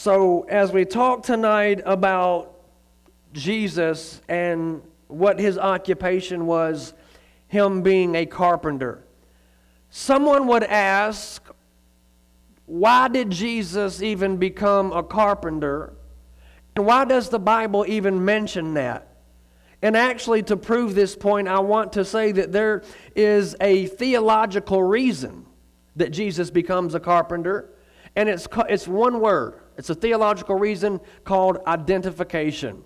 So, as we talk tonight about Jesus and what his occupation was, him being a carpenter, someone would ask, why did Jesus even become a carpenter? And why does the Bible even mention that? And actually, to prove this point, I want to say that there is a theological reason that Jesus becomes a carpenter, and it's, it's one word. It's a theological reason called identification.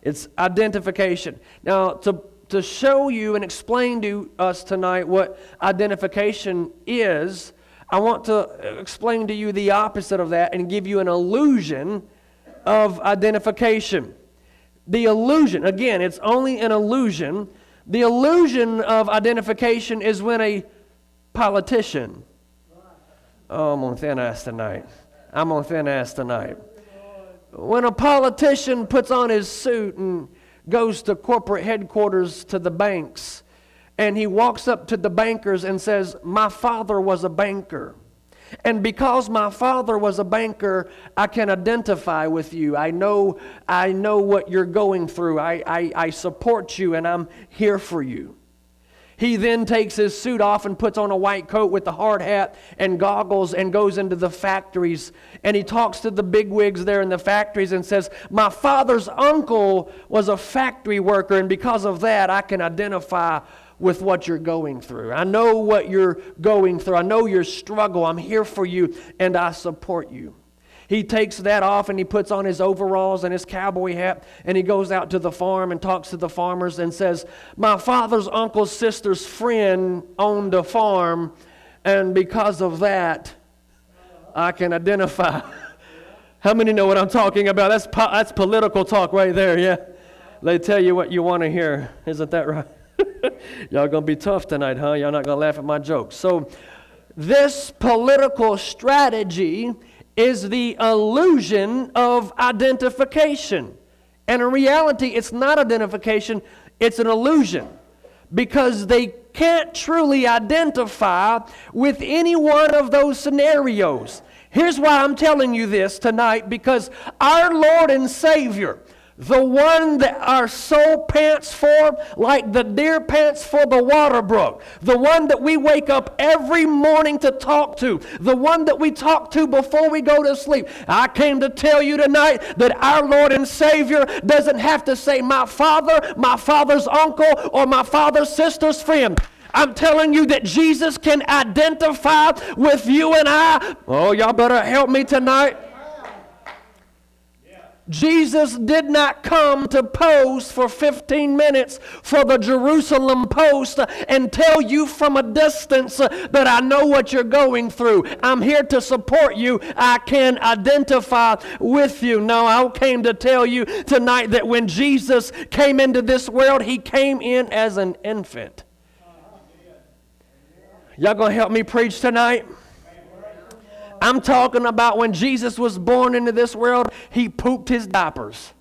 It's identification. Now, to, to show you and explain to us tonight what identification is, I want to explain to you the opposite of that and give you an illusion of identification. The illusion, again, it's only an illusion. The illusion of identification is when a politician, oh, I'm on thin ice tonight. I'm on thin ass tonight. When a politician puts on his suit and goes to corporate headquarters to the banks, and he walks up to the bankers and says, My father was a banker. And because my father was a banker, I can identify with you. I know, I know what you're going through. I, I, I support you and I'm here for you. He then takes his suit off and puts on a white coat with a hard hat and goggles and goes into the factories. And he talks to the bigwigs there in the factories and says, My father's uncle was a factory worker, and because of that, I can identify with what you're going through. I know what you're going through. I know your struggle. I'm here for you and I support you. He takes that off and he puts on his overalls and his cowboy hat and he goes out to the farm and talks to the farmers and says, My father's uncle's sister's friend owned a farm, and because of that, I can identify. How many know what I'm talking about? That's, po- that's political talk right there, yeah? They tell you what you want to hear. Isn't that right? Y'all gonna be tough tonight, huh? Y'all not gonna laugh at my jokes. So, this political strategy is the illusion of identification. And in reality, it's not identification, it's an illusion. Because they can't truly identify with any one of those scenarios. Here's why I'm telling you this tonight because our Lord and Savior, the one that our soul pants for, like the deer pants for the water brook, the one that we wake up every morning to talk to, the one that we talk to before we go to sleep. I came to tell you tonight that our Lord and Savior doesn't have to say, my father, my father's uncle, or my father's sister's friend. I'm telling you that Jesus can identify with you and I. Oh, y'all better help me tonight. Jesus did not come to pose for 15 minutes for the Jerusalem Post and tell you from a distance that I know what you're going through. I'm here to support you. I can identify with you. No, I came to tell you tonight that when Jesus came into this world, he came in as an infant. Y'all gonna help me preach tonight? I'm talking about when Jesus was born into this world, he pooped his diapers.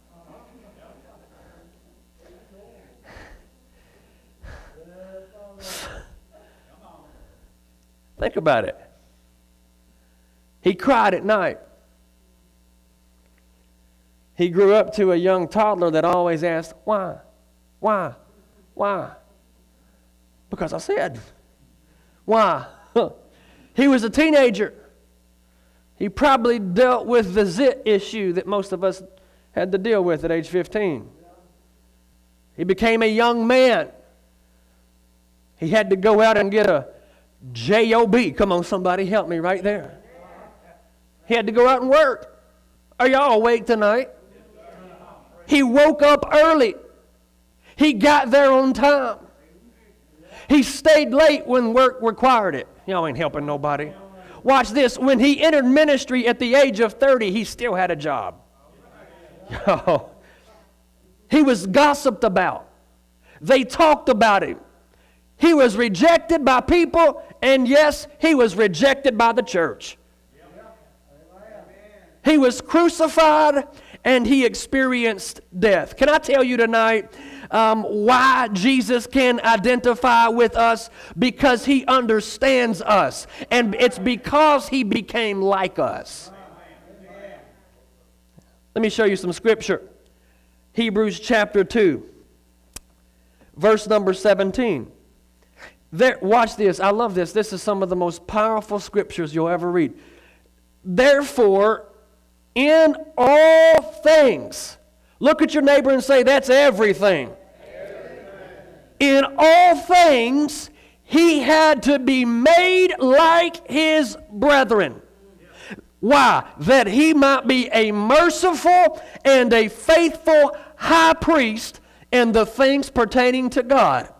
Think about it. He cried at night. He grew up to a young toddler that always asked, Why? Why? Why? Because I said, Why? He was a teenager. He probably dealt with the zit issue that most of us had to deal with at age 15. He became a young man. He had to go out and get a job. Come on, somebody, help me right there. He had to go out and work. Are y'all awake tonight? He woke up early. He got there on time. He stayed late when work required it. Y'all ain't helping nobody. Watch this. When he entered ministry at the age of 30, he still had a job. he was gossiped about. They talked about him. He was rejected by people, and yes, he was rejected by the church. He was crucified and he experienced death. Can I tell you tonight um, why Jesus can identify with us because he understands us. And it's because he became like us. Let me show you some scripture. Hebrews chapter 2, verse number 17. There, watch this. I love this. This is some of the most powerful scriptures you'll ever read. Therefore, in all things, look at your neighbor and say, That's everything. everything. In all things, he had to be made like his brethren. Why? That he might be a merciful and a faithful high priest in the things pertaining to God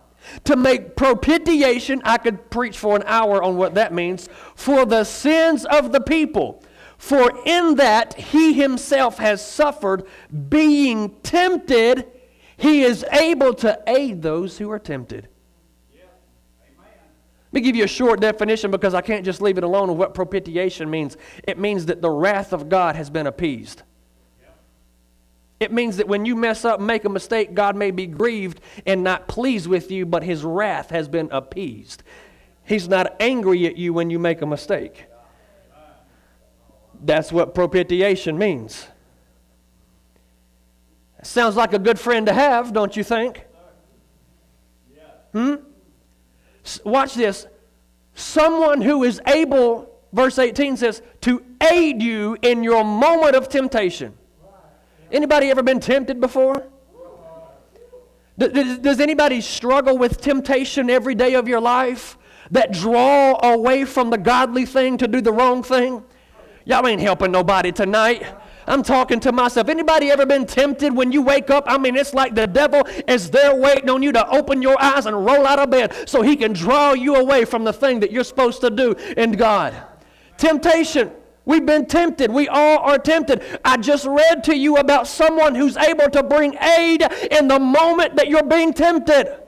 to make propitiation, I could preach for an hour on what that means, for the sins of the people. For in that he himself has suffered, being tempted, he is able to aid those who are tempted. Let me give you a short definition because I can't just leave it alone of what propitiation means. It means that the wrath of God has been appeased. It means that when you mess up make a mistake, God may be grieved and not pleased with you, but his wrath has been appeased. He's not angry at you when you make a mistake. That's what propitiation means. Sounds like a good friend to have, don't you think? Hmm? Watch this. Someone who is able, verse 18 says, to aid you in your moment of temptation. Anybody ever been tempted before? Does anybody struggle with temptation every day of your life that draw away from the godly thing to do the wrong thing? Y'all ain't helping nobody tonight. I'm talking to myself. Anybody ever been tempted when you wake up? I mean, it's like the devil is there waiting on you to open your eyes and roll out of bed so he can draw you away from the thing that you're supposed to do in God. Temptation. We've been tempted. We all are tempted. I just read to you about someone who's able to bring aid in the moment that you're being tempted.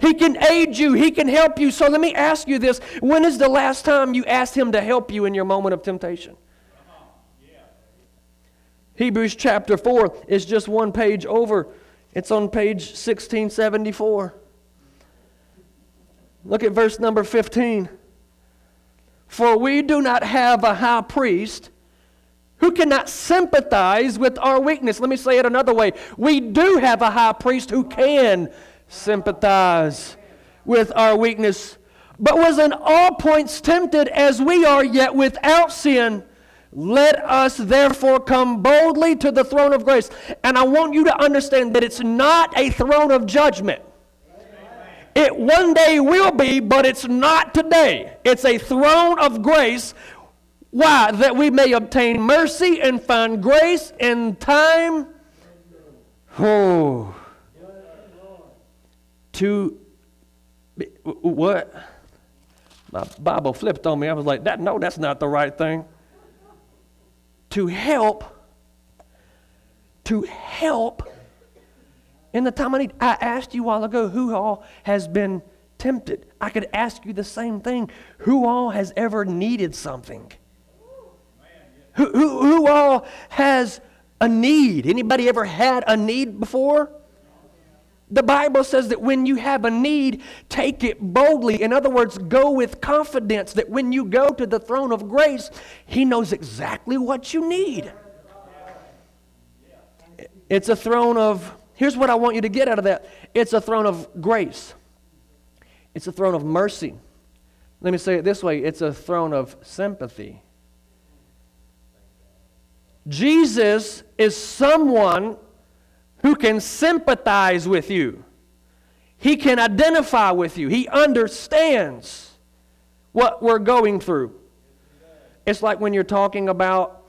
He can aid you, He can help you. So let me ask you this when is the last time you asked Him to help you in your moment of temptation? Hebrews chapter 4 is just one page over. It's on page 1674. Look at verse number 15. For we do not have a high priest who cannot sympathize with our weakness. Let me say it another way. We do have a high priest who can sympathize with our weakness, but was in all points tempted as we are, yet without sin. Let us therefore come boldly to the throne of grace. And I want you to understand that it's not a throne of judgment. It one day will be, but it's not today. It's a throne of grace. Why? That we may obtain mercy and find grace in time. Oh. To what? My Bible flipped on me. I was like, that no, that's not the right thing. To help, to help in the time I need. I asked you a while ago who all has been tempted. I could ask you the same thing. Who all has ever needed something? Who, who, who all has a need? Anybody ever had a need before? The Bible says that when you have a need, take it boldly. In other words, go with confidence that when you go to the throne of grace, He knows exactly what you need. It's a throne of Here's what I want you to get out of that it's a throne of grace, it's a throne of mercy. Let me say it this way it's a throne of sympathy. Jesus is someone who can sympathize with you. He can identify with you. He understands what we're going through. It's like when you're talking about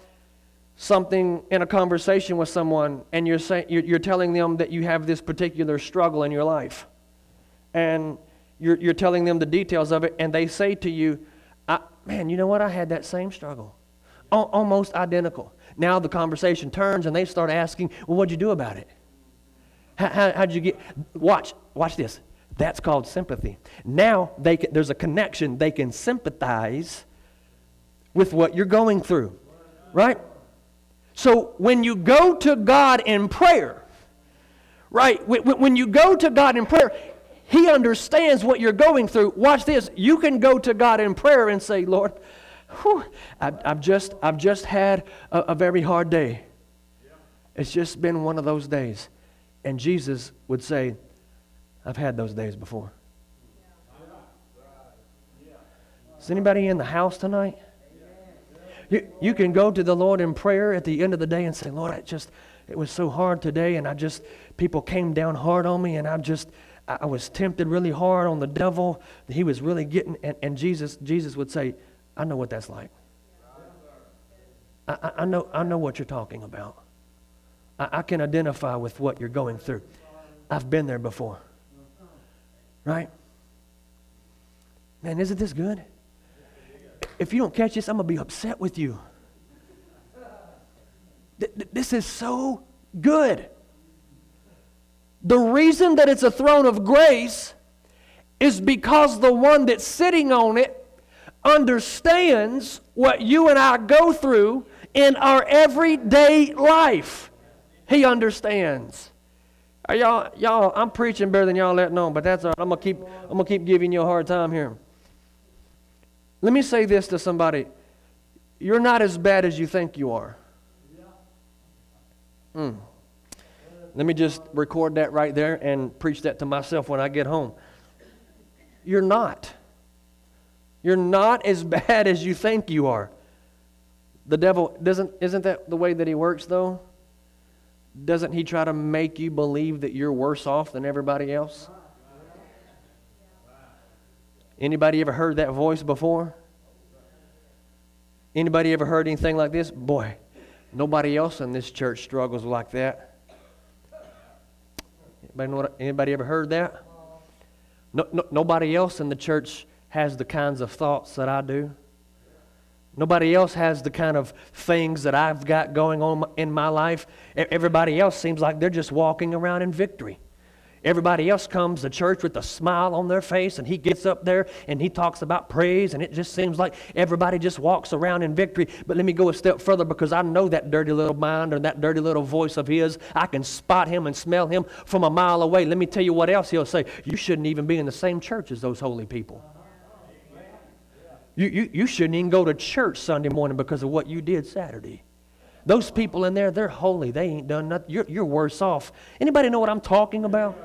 something in a conversation with someone and you're, saying, you're, you're telling them that you have this particular struggle in your life. And you're, you're telling them the details of it, and they say to you, Man, you know what? I had that same struggle. Al- almost identical. Now the conversation turns and they start asking, Well, what'd you do about it? How, how, how'd you get. Watch, watch this. That's called sympathy. Now they can, there's a connection. They can sympathize with what you're going through. Right? So when you go to God in prayer, right, when you go to God in prayer, He understands what you're going through. Watch this. You can go to God in prayer and say, Lord, whew, I've, I've, just, I've just had a, a very hard day. It's just been one of those days. And Jesus would say, I've had those days before. Is anybody in the house tonight? You, you can go to the Lord in prayer at the end of the day and say, Lord, I just, it was so hard today, and I just, people came down hard on me, and I just, I was tempted really hard on the devil. He was really getting, and, and Jesus, Jesus would say, I know what that's like. I, I, know, I know what you're talking about. I, I can identify with what you're going through. I've been there before. Right? Man, isn't this good? If you don't catch this, I'm going to be upset with you. This is so good. The reason that it's a throne of grace is because the one that's sitting on it understands what you and I go through in our everyday life. He understands. Y'all, y'all, I'm preaching better than y'all letting on, but that's all right. I'm gonna keep, I'm gonna keep giving you a hard time here. Let me say this to somebody: You're not as bad as you think you are. Mm. Let me just record that right there and preach that to myself when I get home. You're not. You're not as bad as you think you are. The devil doesn't isn't that the way that he works though? Doesn't he try to make you believe that you're worse off than everybody else? Anybody ever heard that voice before? Anybody ever heard anything like this? Boy, nobody else in this church struggles like that. Anybody, what, anybody ever heard that? No, no, nobody else in the church has the kinds of thoughts that I do. Nobody else has the kind of things that I've got going on in my life. Everybody else seems like they're just walking around in victory. Everybody else comes to church with a smile on their face, and he gets up there and he talks about praise, and it just seems like everybody just walks around in victory. But let me go a step further because I know that dirty little mind or that dirty little voice of his. I can spot him and smell him from a mile away. Let me tell you what else he'll say. You shouldn't even be in the same church as those holy people. You, you, you shouldn't even go to church Sunday morning because of what you did Saturday. Those people in there, they're holy. They ain't done nothing. You're, you're worse off. Anybody know what I'm talking about?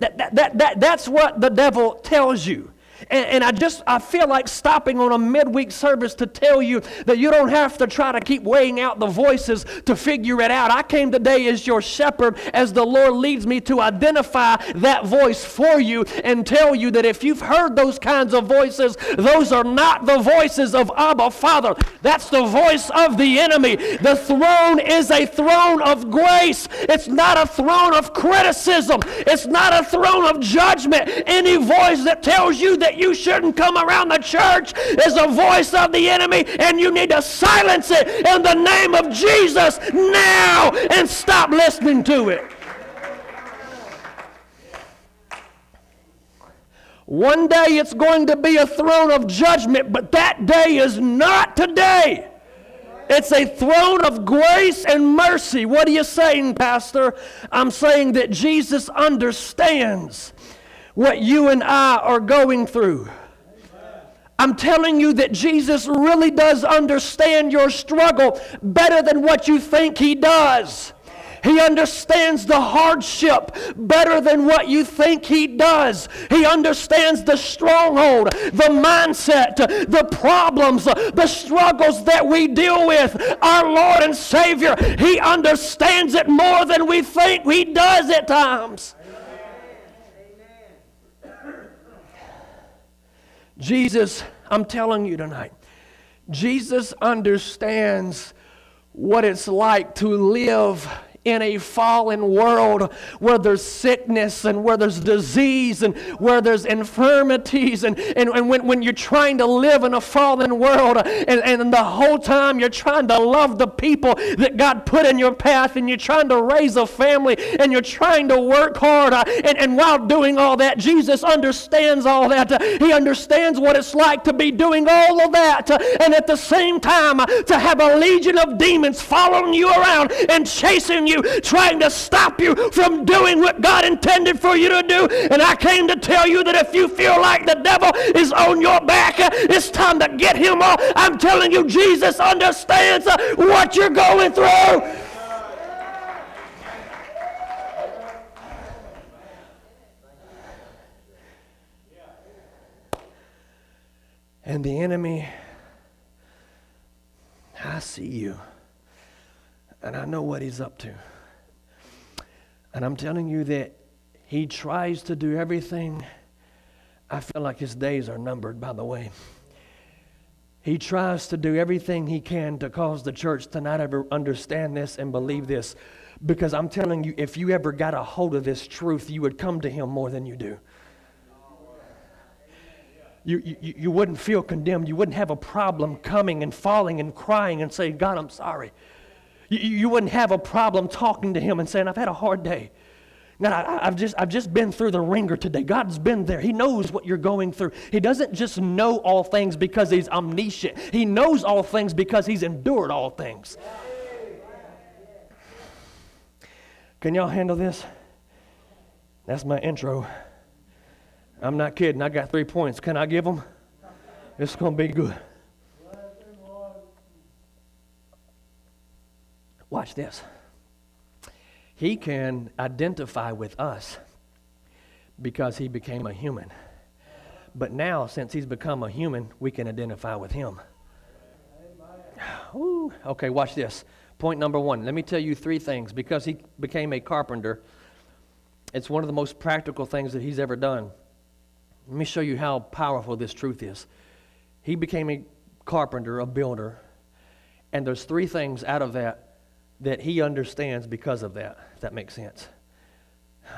That, that, that, that, that's what the devil tells you. And, and, I just I feel like stopping on a midweek service to tell you that you don't have to try to keep weighing out the voices to figure it out. I came today as your shepherd as the Lord leads me to identify that voice for you and tell you that if you've heard those kinds of voices, those are not the voices of Abba Father. That's the voice of the enemy. The throne is a throne of grace. It's not a throne of criticism. It's not a throne of judgment. Any voice that tells you that you shouldn't come around the church is a voice of the enemy, and you need to silence it in the name of Jesus now and stop listening to it. One day it's going to be a throne of judgment, but that day is not today. It's a throne of grace and mercy. What are you saying, Pastor? I'm saying that Jesus understands what you and I are going through. I'm telling you that Jesus really does understand your struggle better than what you think he does. He understands the hardship better than what you think he does. He understands the stronghold, the mindset, the problems, the struggles that we deal with. Our Lord and Savior, he understands it more than we think he does at times. Jesus, I'm telling you tonight, Jesus understands what it's like to live in a fallen world where there's sickness and where there's disease and where there's infirmities. And, and, and when, when you're trying to live in a fallen world and, and the whole time you're trying to love the people that God put in your path and you're trying to raise a family and you're trying to work hard. Uh, and, and while doing all that, Jesus understands all that. Uh, he understands what it's like to be doing all of that uh, and at the same time to have a legion of demons following you around and chasing you you, trying to stop you from doing what God intended for you to do. And I came to tell you that if you feel like the devil is on your back, it's time to get him off. I'm telling you, Jesus understands what you're going through. And the enemy, I see you. And I know what he's up to. And I'm telling you that he tries to do everything. I feel like his days are numbered, by the way. He tries to do everything he can to cause the church to not ever understand this and believe this. Because I'm telling you, if you ever got a hold of this truth, you would come to him more than you do. You, you, you wouldn't feel condemned. You wouldn't have a problem coming and falling and crying and saying, God, I'm sorry. You, you wouldn't have a problem talking to him and saying, I've had a hard day. God, I, have just, I've just been through the wringer today. God's been there. He knows what you're going through. He doesn't just know all things because He's omniscient, He knows all things because He's endured all things. Can y'all handle this? That's my intro. I'm not kidding. I got three points. Can I give them? It's going to be good. Watch this. He can identify with us because he became a human. But now, since he's become a human, we can identify with him. Ooh, okay, watch this. Point number one. Let me tell you three things. Because he became a carpenter, it's one of the most practical things that he's ever done. Let me show you how powerful this truth is. He became a carpenter, a builder, and there's three things out of that that he understands because of that, if that makes sense.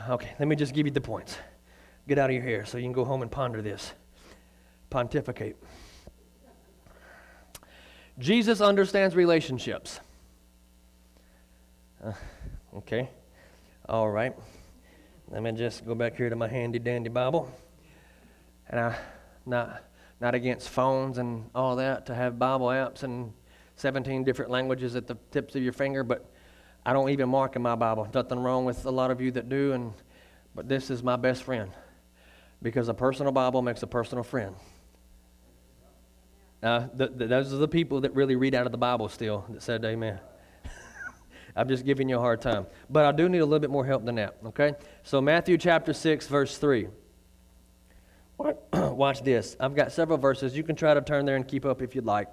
Okay, let me just give you the points. Get out of your hair so you can go home and ponder this. Pontificate. Jesus understands relationships. Uh, okay, all right. Let me just go back here to my handy dandy Bible. And I, not, not against phones and all that, to have Bible apps and 17 different languages at the tips of your finger, but I don't even mark in my Bible. Nothing wrong with a lot of you that do, and but this is my best friend because a personal Bible makes a personal friend. Uh, the, the, those are the people that really read out of the Bible still that said amen. I'm just giving you a hard time. But I do need a little bit more help than that, okay? So, Matthew chapter 6, verse 3. Watch this. I've got several verses. You can try to turn there and keep up if you'd like.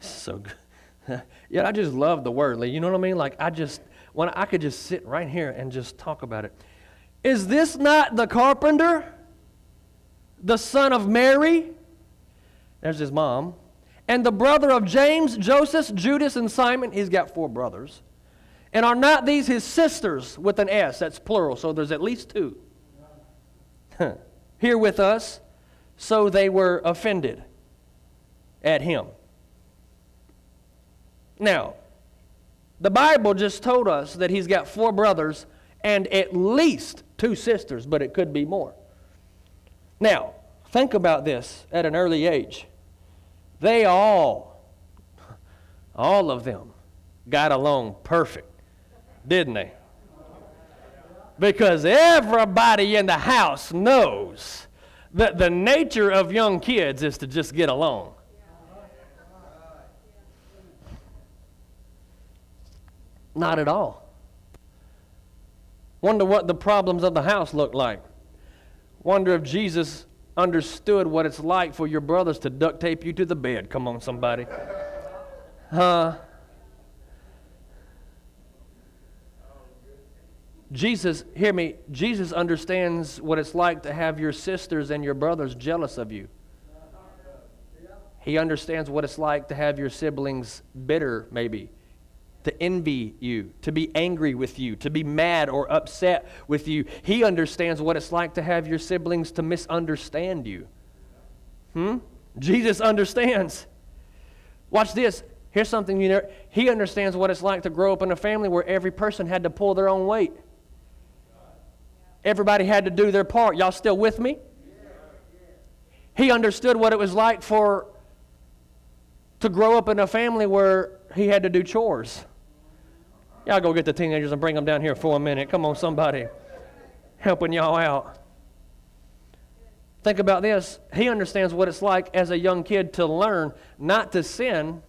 So good. yeah, I just love the word. You know what I mean? Like I just when I could just sit right here and just talk about it. Is this not the carpenter? The son of Mary? There's his mom. And the brother of James, Joseph, Judas, and Simon. He's got four brothers. And are not these his sisters with an S? That's plural, so there's at least two. Here with us. So they were offended at him. Now, the Bible just told us that he's got four brothers and at least two sisters, but it could be more. Now, think about this at an early age. They all, all of them, got along perfect, didn't they? Because everybody in the house knows that the nature of young kids is to just get along. Not at all. Wonder what the problems of the house look like. Wonder if Jesus understood what it's like for your brothers to duct tape you to the bed. Come on, somebody. Huh? Jesus, hear me, Jesus understands what it's like to have your sisters and your brothers jealous of you. He understands what it's like to have your siblings bitter, maybe to envy you, to be angry with you, to be mad or upset with you. He understands what it's like to have your siblings to misunderstand you. Hmm? Jesus understands. Watch this. Here's something you know. He understands what it's like to grow up in a family where every person had to pull their own weight. Everybody had to do their part. Y'all still with me? He understood what it was like for to grow up in a family where he had to do chores. Y'all go get the teenagers and bring them down here for a minute. Come on, somebody. Helping y'all out. Think about this. He understands what it's like as a young kid to learn not to sin,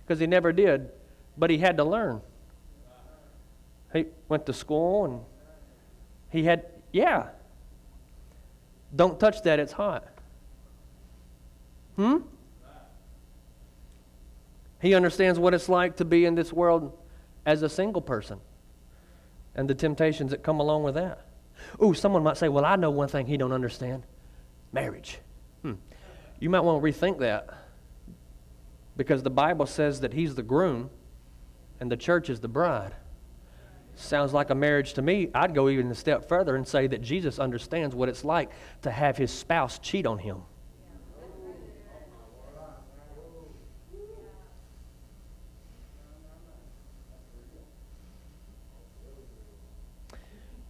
because he never did, but he had to learn. He went to school and he had, yeah. Don't touch that, it's hot. Hmm? He understands what it's like to be in this world as a single person and the temptations that come along with that. Ooh, someone might say, well, I know one thing he don't understand marriage. Hmm. You might want to rethink that because the Bible says that he's the groom and the church is the bride. Sounds like a marriage to me. I'd go even a step further and say that Jesus understands what it's like to have his spouse cheat on him.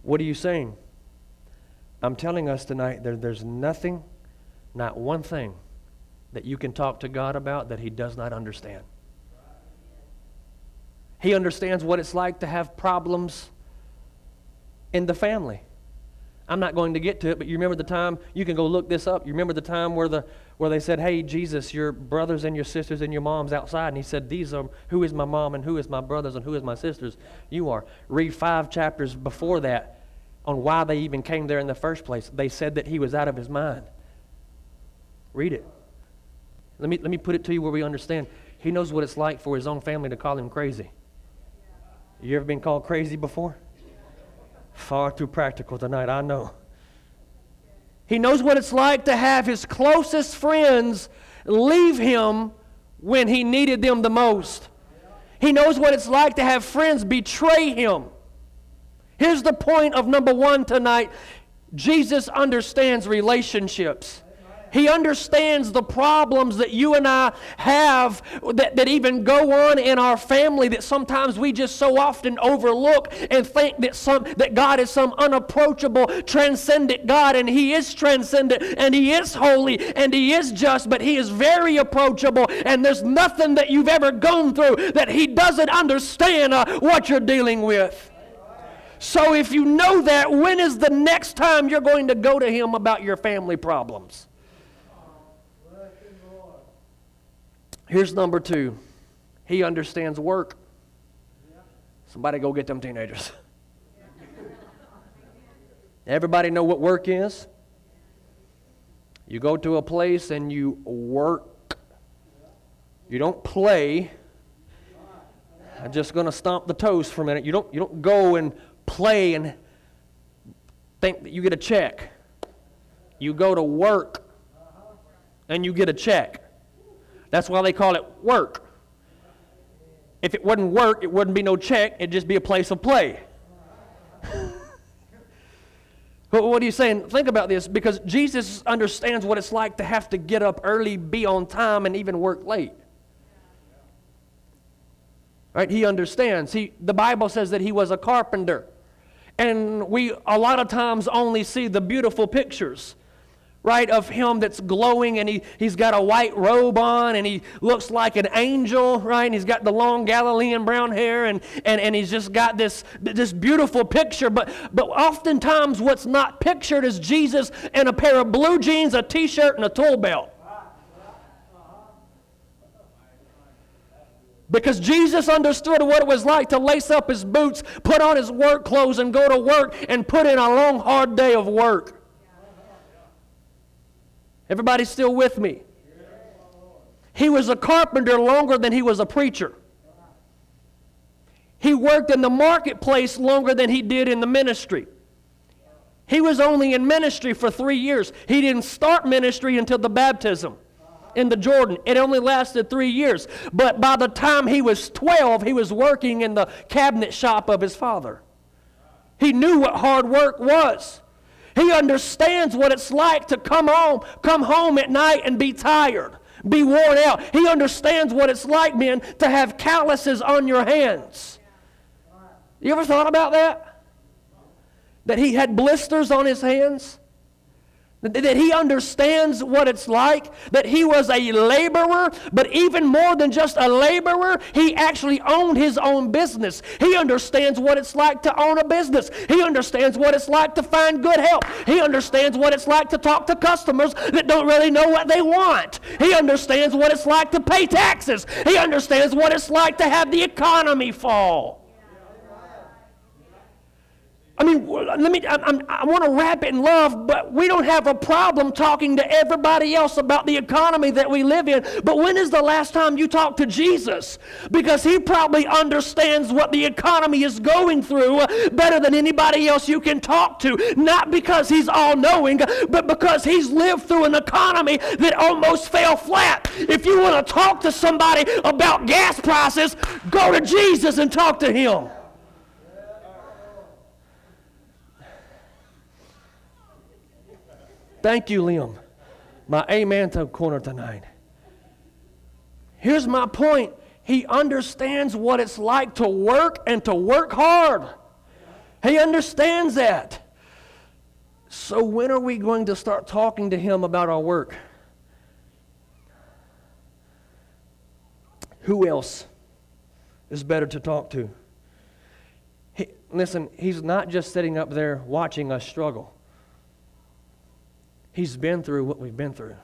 What are you saying? I'm telling us tonight that there's nothing, not one thing, that you can talk to God about that He does not understand. He understands what it's like to have problems in the family. I'm not going to get to it, but you remember the time, you can go look this up. You remember the time where, the, where they said, Hey, Jesus, your brothers and your sisters and your mom's outside. And he said, These are, who is my mom and who is my brothers and who is my sisters? You are. Read five chapters before that on why they even came there in the first place. They said that he was out of his mind. Read it. Let me, let me put it to you where we understand. He knows what it's like for his own family to call him crazy. You ever been called crazy before? Far too practical tonight, I know. He knows what it's like to have his closest friends leave him when he needed them the most. He knows what it's like to have friends betray him. Here's the point of number one tonight Jesus understands relationships. He understands the problems that you and I have that, that even go on in our family that sometimes we just so often overlook and think that, some, that God is some unapproachable, transcendent God, and He is transcendent, and He is holy, and He is just, but He is very approachable, and there's nothing that you've ever gone through that He doesn't understand uh, what you're dealing with. So if you know that, when is the next time you're going to go to Him about your family problems? Here's number two He understands work. Somebody go get them teenagers. Everybody know what work is? You go to a place and you work. You don't play. I'm just going to stomp the toes for a minute. You don't, you don't go and play and think that you get a check. You go to work and you get a check. That's why they call it work. If it wouldn't work, it wouldn't be no check, it'd just be a place of play. but what are you saying? Think about this because Jesus understands what it's like to have to get up early, be on time, and even work late. Right? He understands. He, the Bible says that he was a carpenter. And we a lot of times only see the beautiful pictures, right, of him that's glowing and he, he's got a white robe on and he looks like an angel, right? And he's got the long Galilean brown hair and, and, and he's just got this, this beautiful picture. But, but oftentimes, what's not pictured is Jesus in a pair of blue jeans, a t shirt, and a tool belt. Because Jesus understood what it was like to lace up his boots, put on his work clothes, and go to work and put in a long, hard day of work. Everybody still with me? He was a carpenter longer than he was a preacher. He worked in the marketplace longer than he did in the ministry. He was only in ministry for three years. He didn't start ministry until the baptism in the Jordan. It only lasted three years. But by the time he was 12, he was working in the cabinet shop of his father. He knew what hard work was. He understands what it's like to come home, come home at night and be tired, be worn out. He understands what it's like, men, to have calluses on your hands. You ever thought about that? That he had blisters on his hands? That he understands what it's like, that he was a laborer, but even more than just a laborer, he actually owned his own business. He understands what it's like to own a business. He understands what it's like to find good help. He understands what it's like to talk to customers that don't really know what they want. He understands what it's like to pay taxes. He understands what it's like to have the economy fall. I mean, let me, I, I'm, I want to wrap it in love, but we don't have a problem talking to everybody else about the economy that we live in. But when is the last time you talked to Jesus? Because he probably understands what the economy is going through better than anybody else you can talk to. Not because he's all knowing, but because he's lived through an economy that almost fell flat. If you want to talk to somebody about gas prices, go to Jesus and talk to him. Thank you, Liam. My amen to corner tonight. Here's my point. He understands what it's like to work and to work hard. He understands that. So, when are we going to start talking to him about our work? Who else is better to talk to? He, listen, he's not just sitting up there watching us struggle. He's been through what we've been through.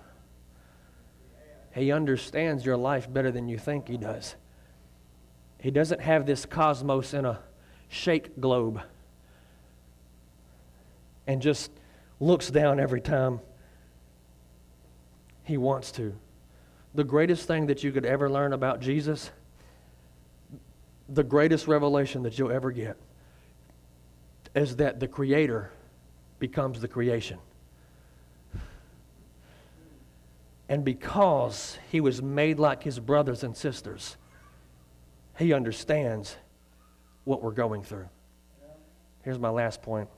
He understands your life better than you think he does. He doesn't have this cosmos in a shake globe and just looks down every time he wants to. The greatest thing that you could ever learn about Jesus, the greatest revelation that you'll ever get, is that the Creator becomes the creation. And because he was made like his brothers and sisters, he understands what we're going through. Here's my last point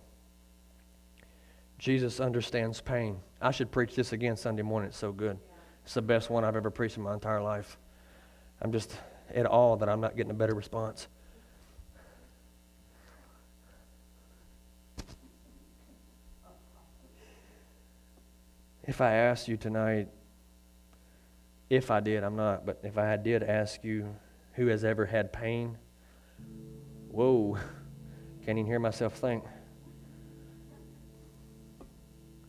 Jesus understands pain. I should preach this again Sunday morning. It's so good. It's the best one I've ever preached in my entire life. I'm just at awe that I'm not getting a better response. If I asked you tonight, if I did, I'm not, but if I did ask you who has ever had pain, whoa, can't even hear myself think.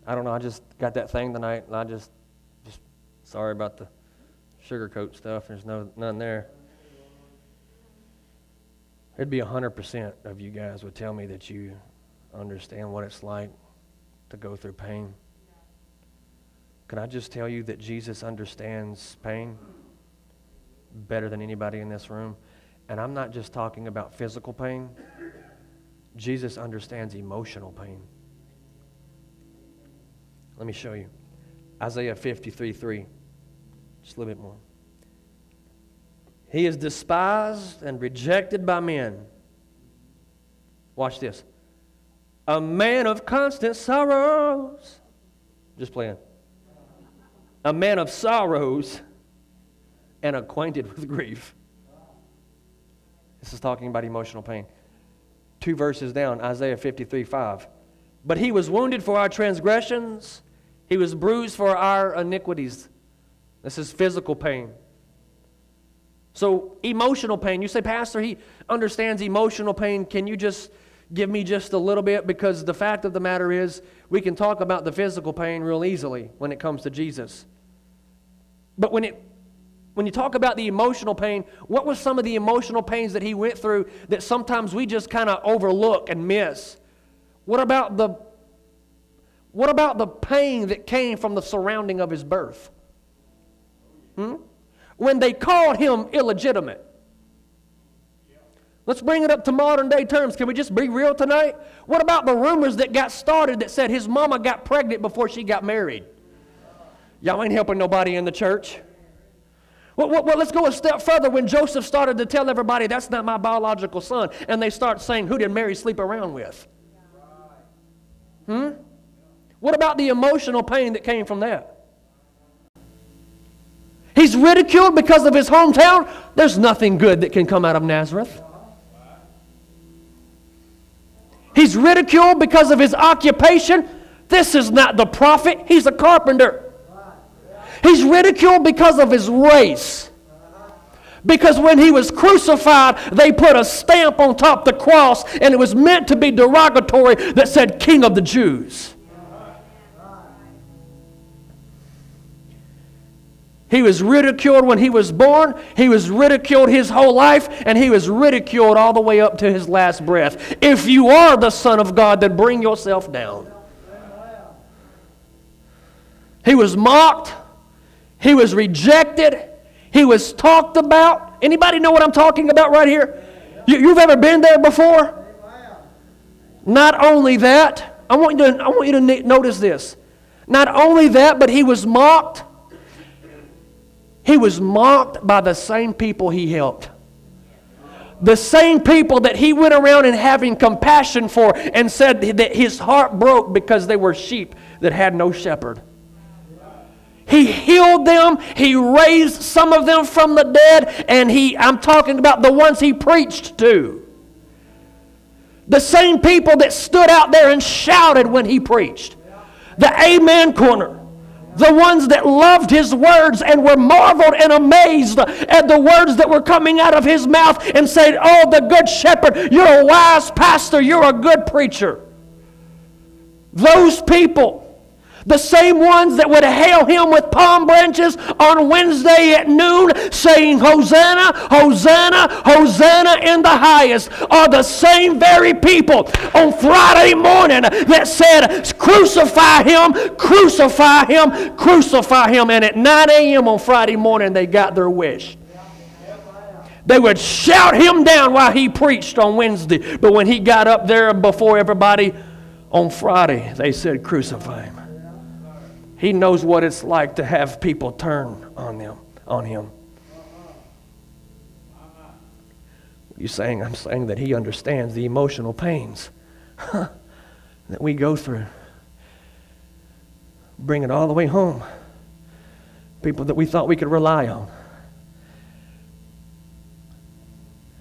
I don't know, I just got that thing tonight, and I just, just sorry about the sugarcoat stuff. There's no none there. It'd be 100% of you guys would tell me that you understand what it's like to go through pain. Can I just tell you that Jesus understands pain better than anybody in this room? And I'm not just talking about physical pain, Jesus understands emotional pain. Let me show you. Isaiah 53 3. Just a little bit more. He is despised and rejected by men. Watch this. A man of constant sorrows. Just playing a man of sorrows and acquainted with grief. This is talking about emotional pain. Two verses down, Isaiah 53 5. But he was wounded for our transgressions, he was bruised for our iniquities. This is physical pain. So, emotional pain. You say, Pastor, he understands emotional pain. Can you just give me just a little bit? Because the fact of the matter is, we can talk about the physical pain real easily when it comes to Jesus. But when it when you talk about the emotional pain, what were some of the emotional pains that he went through that sometimes we just kind of overlook and miss? What about the what about the pain that came from the surrounding of his birth? Hmm? When they called him illegitimate. Let's bring it up to modern day terms. Can we just be real tonight? What about the rumors that got started that said his mama got pregnant before she got married? Y'all ain't helping nobody in the church. Well, well, well, let's go a step further. When Joseph started to tell everybody, that's not my biological son, and they start saying, who did Mary sleep around with? Hmm? What about the emotional pain that came from that? He's ridiculed because of his hometown. There's nothing good that can come out of Nazareth. He's ridiculed because of his occupation. This is not the prophet, he's a carpenter. He's ridiculed because of his race. Because when he was crucified, they put a stamp on top the cross, and it was meant to be derogatory that said, King of the Jews. He was ridiculed when he was born. He was ridiculed his whole life, and he was ridiculed all the way up to his last breath. If you are the Son of God, then bring yourself down. He was mocked. He was rejected. He was talked about. Anybody know what I'm talking about right here? You, have ever been there before? Not only that, I want you to, I want you to notice this. Not only that, but he was mocked. He was mocked by the same people he helped. The same people that he went around and having compassion for and said that his heart broke because they were sheep that had no shepherd. He healed them. He raised some of them from the dead. And he, I'm talking about the ones he preached to. The same people that stood out there and shouted when he preached. The Amen Corner. The ones that loved his words and were marveled and amazed at the words that were coming out of his mouth and said, Oh, the good shepherd, you're a wise pastor, you're a good preacher. Those people the same ones that would hail him with palm branches on Wednesday at noon, saying, Hosanna, Hosanna, Hosanna in the highest, are the same very people on Friday morning that said, Crucify him, crucify him, crucify him. And at 9 a.m. on Friday morning, they got their wish. They would shout him down while he preached on Wednesday. But when he got up there before everybody on Friday, they said, Crucify him. He knows what it's like to have people turn on them, on him. You saying? I'm saying that he understands the emotional pains that we go through. Bring it all the way home. People that we thought we could rely on.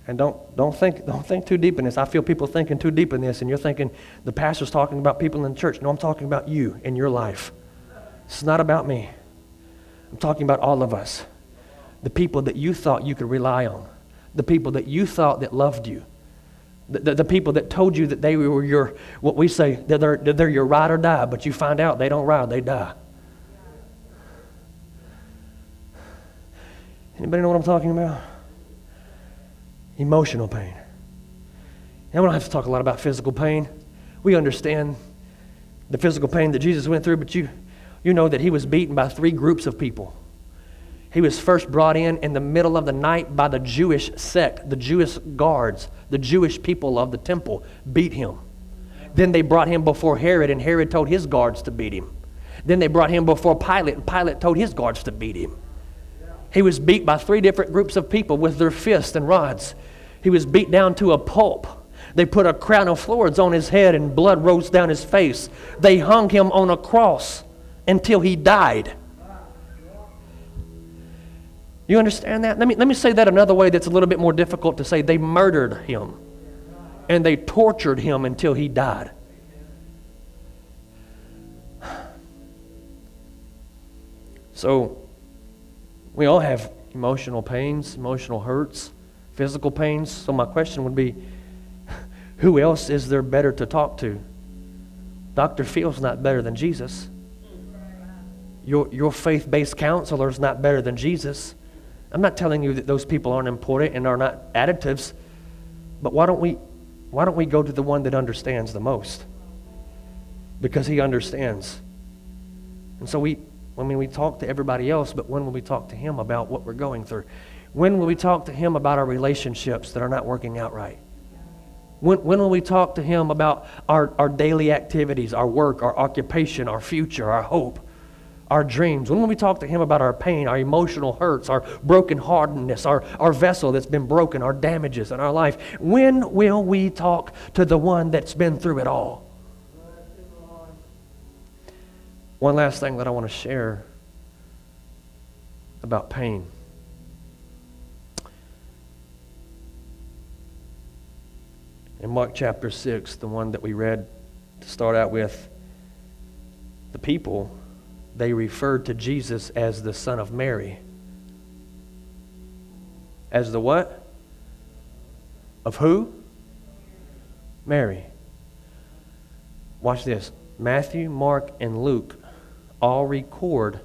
And don't, don't, think, don't think too deep in this. I feel people thinking too deep in this, and you're thinking the pastor's talking about people in the church. No, I'm talking about you in your life. It's not about me. I'm talking about all of us. The people that you thought you could rely on, the people that you thought that loved you, the, the, the people that told you that they were your, what we say, that they're, that they're your ride or die, but you find out they don't ride, they die. Anybody know what I'm talking about? Emotional pain. And we don't have to talk a lot about physical pain. We understand the physical pain that Jesus went through, but you, you know that he was beaten by three groups of people. He was first brought in in the middle of the night by the Jewish sect, the Jewish guards, the Jewish people of the temple beat him. Then they brought him before Herod, and Herod told his guards to beat him. Then they brought him before Pilate, and Pilate told his guards to beat him. He was beat by three different groups of people with their fists and rods. He was beat down to a pulp. They put a crown of thorns on his head, and blood rose down his face. They hung him on a cross until he died. You understand that? Let me, let me say that another way that's a little bit more difficult to say. They murdered him and they tortured him until he died. So, we all have emotional pains, emotional hurts, physical pains. So, my question would be who else is there better to talk to? Dr. Phil's not better than Jesus. Your, your faith based counselor is not better than Jesus. I'm not telling you that those people aren't important and are not additives, but why don't we, why don't we go to the one that understands the most? Because he understands. And so we, I mean, we talk to everybody else, but when will we talk to him about what we're going through? When will we talk to him about our relationships that are not working out right? When, when will we talk to him about our, our daily activities, our work, our occupation, our future, our hope? Our dreams, when will we talk to Him about our pain, our emotional hurts, our brokenheartedness, our, our vessel that's been broken, our damages in our life, when will we talk to the one that's been through it all? One last thing that I want to share about pain. In Mark chapter 6, the one that we read to start out with, the people they referred to Jesus as the Son of Mary. As the what? Of who? Mary. Watch this. Matthew, Mark, and Luke all record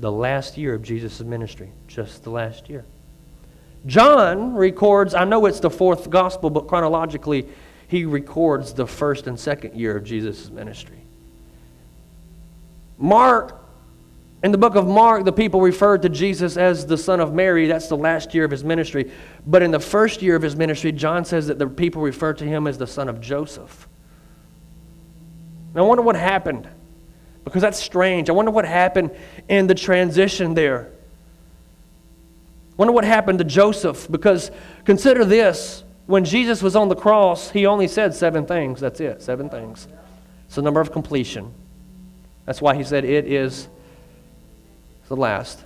the last year of Jesus' ministry, just the last year. John records, I know it's the fourth gospel, but chronologically, he records the first and second year of Jesus' ministry. Mark, in the book of Mark, the people referred to Jesus as the son of Mary. That's the last year of his ministry. But in the first year of his ministry, John says that the people referred to him as the son of Joseph. Now, I wonder what happened because that's strange. I wonder what happened in the transition there. Wonder what happened to Joseph because consider this when Jesus was on the cross, he only said seven things. That's it, seven things. It's the number of completion. That's why he said it is the last.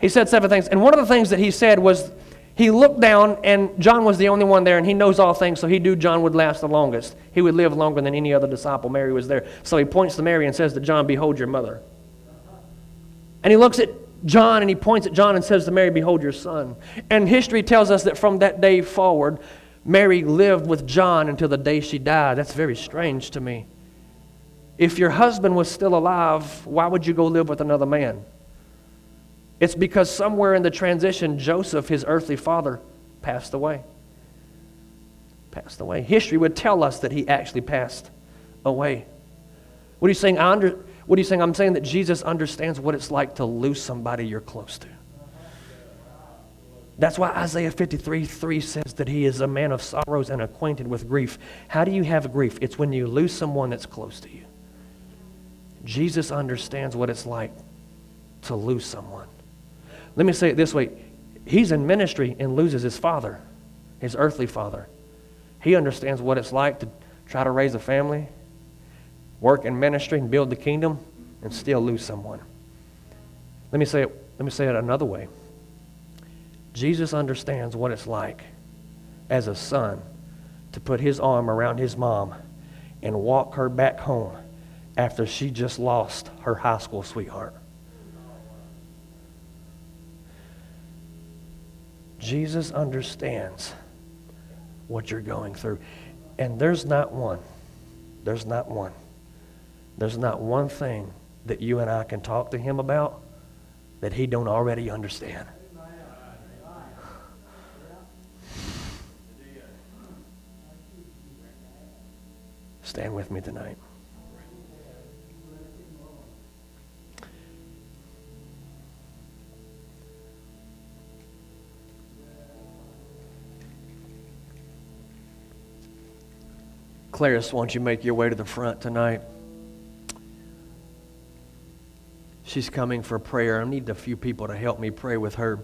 He said seven things. And one of the things that he said was he looked down, and John was the only one there, and he knows all things, so he knew John would last the longest. He would live longer than any other disciple. Mary was there. So he points to Mary and says to John, Behold your mother. And he looks at John and he points at John and says to Mary, Behold your son. And history tells us that from that day forward, Mary lived with John until the day she died. That's very strange to me. If your husband was still alive, why would you go live with another man? It's because somewhere in the transition, Joseph, his earthly father, passed away. Passed away. History would tell us that he actually passed away. What are you saying? I under, what are you saying? I'm saying that Jesus understands what it's like to lose somebody you're close to. That's why Isaiah 53 3 says that he is a man of sorrows and acquainted with grief. How do you have grief? It's when you lose someone that's close to you. Jesus understands what it's like to lose someone. Let me say it this way He's in ministry and loses his father, his earthly father. He understands what it's like to try to raise a family, work in ministry and build the kingdom and still lose someone. Let me say it, let me say it another way. Jesus understands what it's like as a son to put his arm around his mom and walk her back home after she just lost her high school sweetheart. Jesus understands what you're going through. And there's not one, there's not one there's not one thing that you and I can talk to him about that he don't already understand. Stand with me tonight. Clarice, won't you make your way to the front tonight? She's coming for prayer. I need a few people to help me pray with her.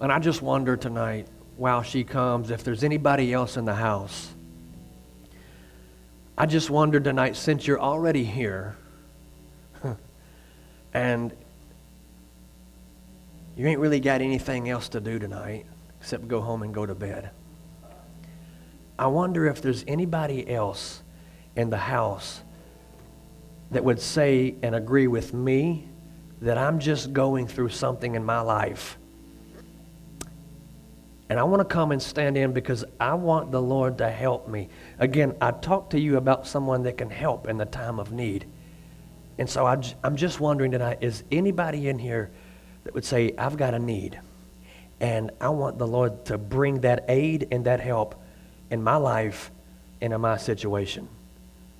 And I just wonder tonight, while she comes, if there's anybody else in the house. I just wonder tonight, since you're already here, and you ain't really got anything else to do tonight except go home and go to bed. I wonder if there's anybody else in the house that would say and agree with me that I'm just going through something in my life. And I want to come and stand in because I want the Lord to help me. Again, I talked to you about someone that can help in the time of need. And so I, am just wondering tonight is anybody in here that would say, I've got a need, and I want the Lord to bring that aid and that help in my life and in my situation?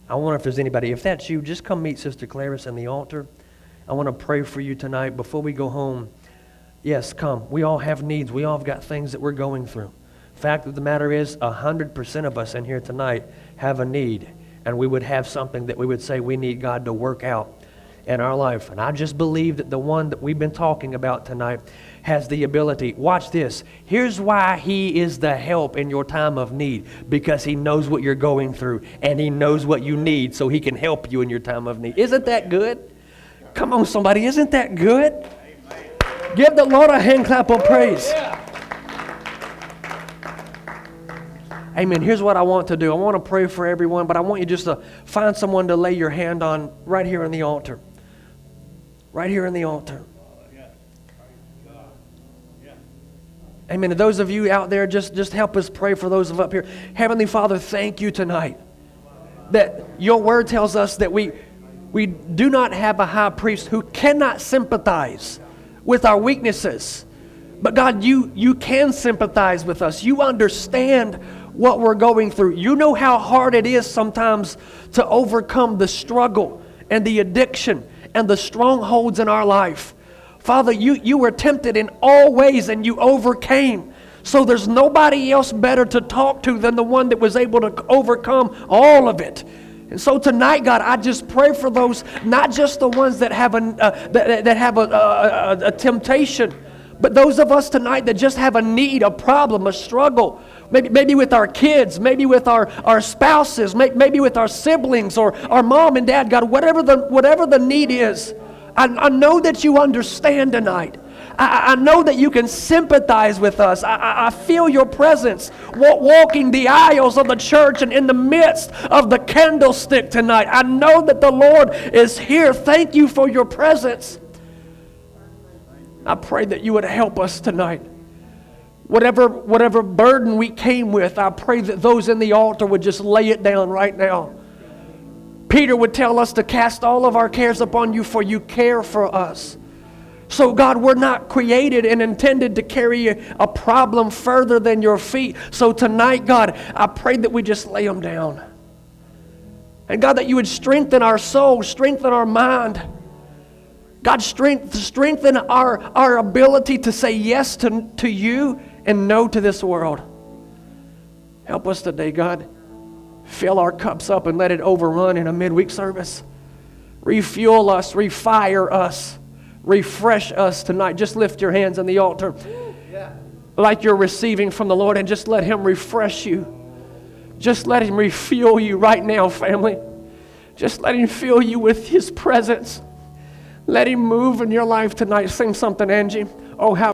I wonder if there's anybody. If that's you, just come meet Sister Clarice in the altar. I want to pray for you tonight before we go home. Yes, come. We all have needs. We all have got things that we're going through. Fact of the matter is, 100% of us in here tonight have a need, and we would have something that we would say we need God to work out in our life. And I just believe that the one that we've been talking about tonight has the ability. Watch this. Here's why He is the help in your time of need because He knows what you're going through and He knows what you need so He can help you in your time of need. Isn't that good? Come on, somebody. Isn't that good? Amen. Give the Lord a hand clap of praise. Yeah. Amen. Here's what I want to do. I want to pray for everyone, but I want you just to find someone to lay your hand on right here in the altar. Right here in the altar. Amen. And those of you out there, just, just help us pray for those of up here. Heavenly Father, thank you tonight that your word tells us that we, We do not have a high priest who cannot sympathize with our weaknesses. But God, you, you can sympathize with us. You understand what we're going through. You know how hard it is sometimes to overcome the struggle and the addiction and the strongholds in our life. Father, you, you were tempted in all ways and you overcame. So there's nobody else better to talk to than the one that was able to overcome all of it. And so tonight, God, I just pray for those, not just the ones that have a, uh, that, that have a, a, a, temptation, but those of us tonight that just have a need, a problem, a struggle, maybe, maybe with our kids, maybe with our, our spouses, maybe with our siblings or our mom and dad, God, whatever the, whatever the need is, I, I know that you understand tonight. I, I, know that you can sympathize with us. I, I feel your presence walking the aisles of the church and in the midst of the candlestick tonight. I know that the Lord is here. Thank you for your presence. I pray that you would help us tonight. Whatever, whatever burden we came with, I pray that those in the altar would just lay it down right now. Peter would tell us to cast all of our cares upon you, for you care for us. So, God, we're not created and intended to carry a problem further than your feet. So, tonight, God, I pray that we just lay them down. And, God, that you would strengthen our soul, strengthen our mind. God, strength, strengthen our, our ability to say yes to, to you and no to this world. Help us today, God. Fill our cups up and let it overrun in a midweek service. Refuel us, refire us refresh us tonight. Just lift your hands on the altar like you're receiving from the Lord and just let Him refresh you. Just let Him refuel you right now, family. Just let Him fill you with His presence. Let Him move in your life tonight. Sing something, Angie. Oh, how.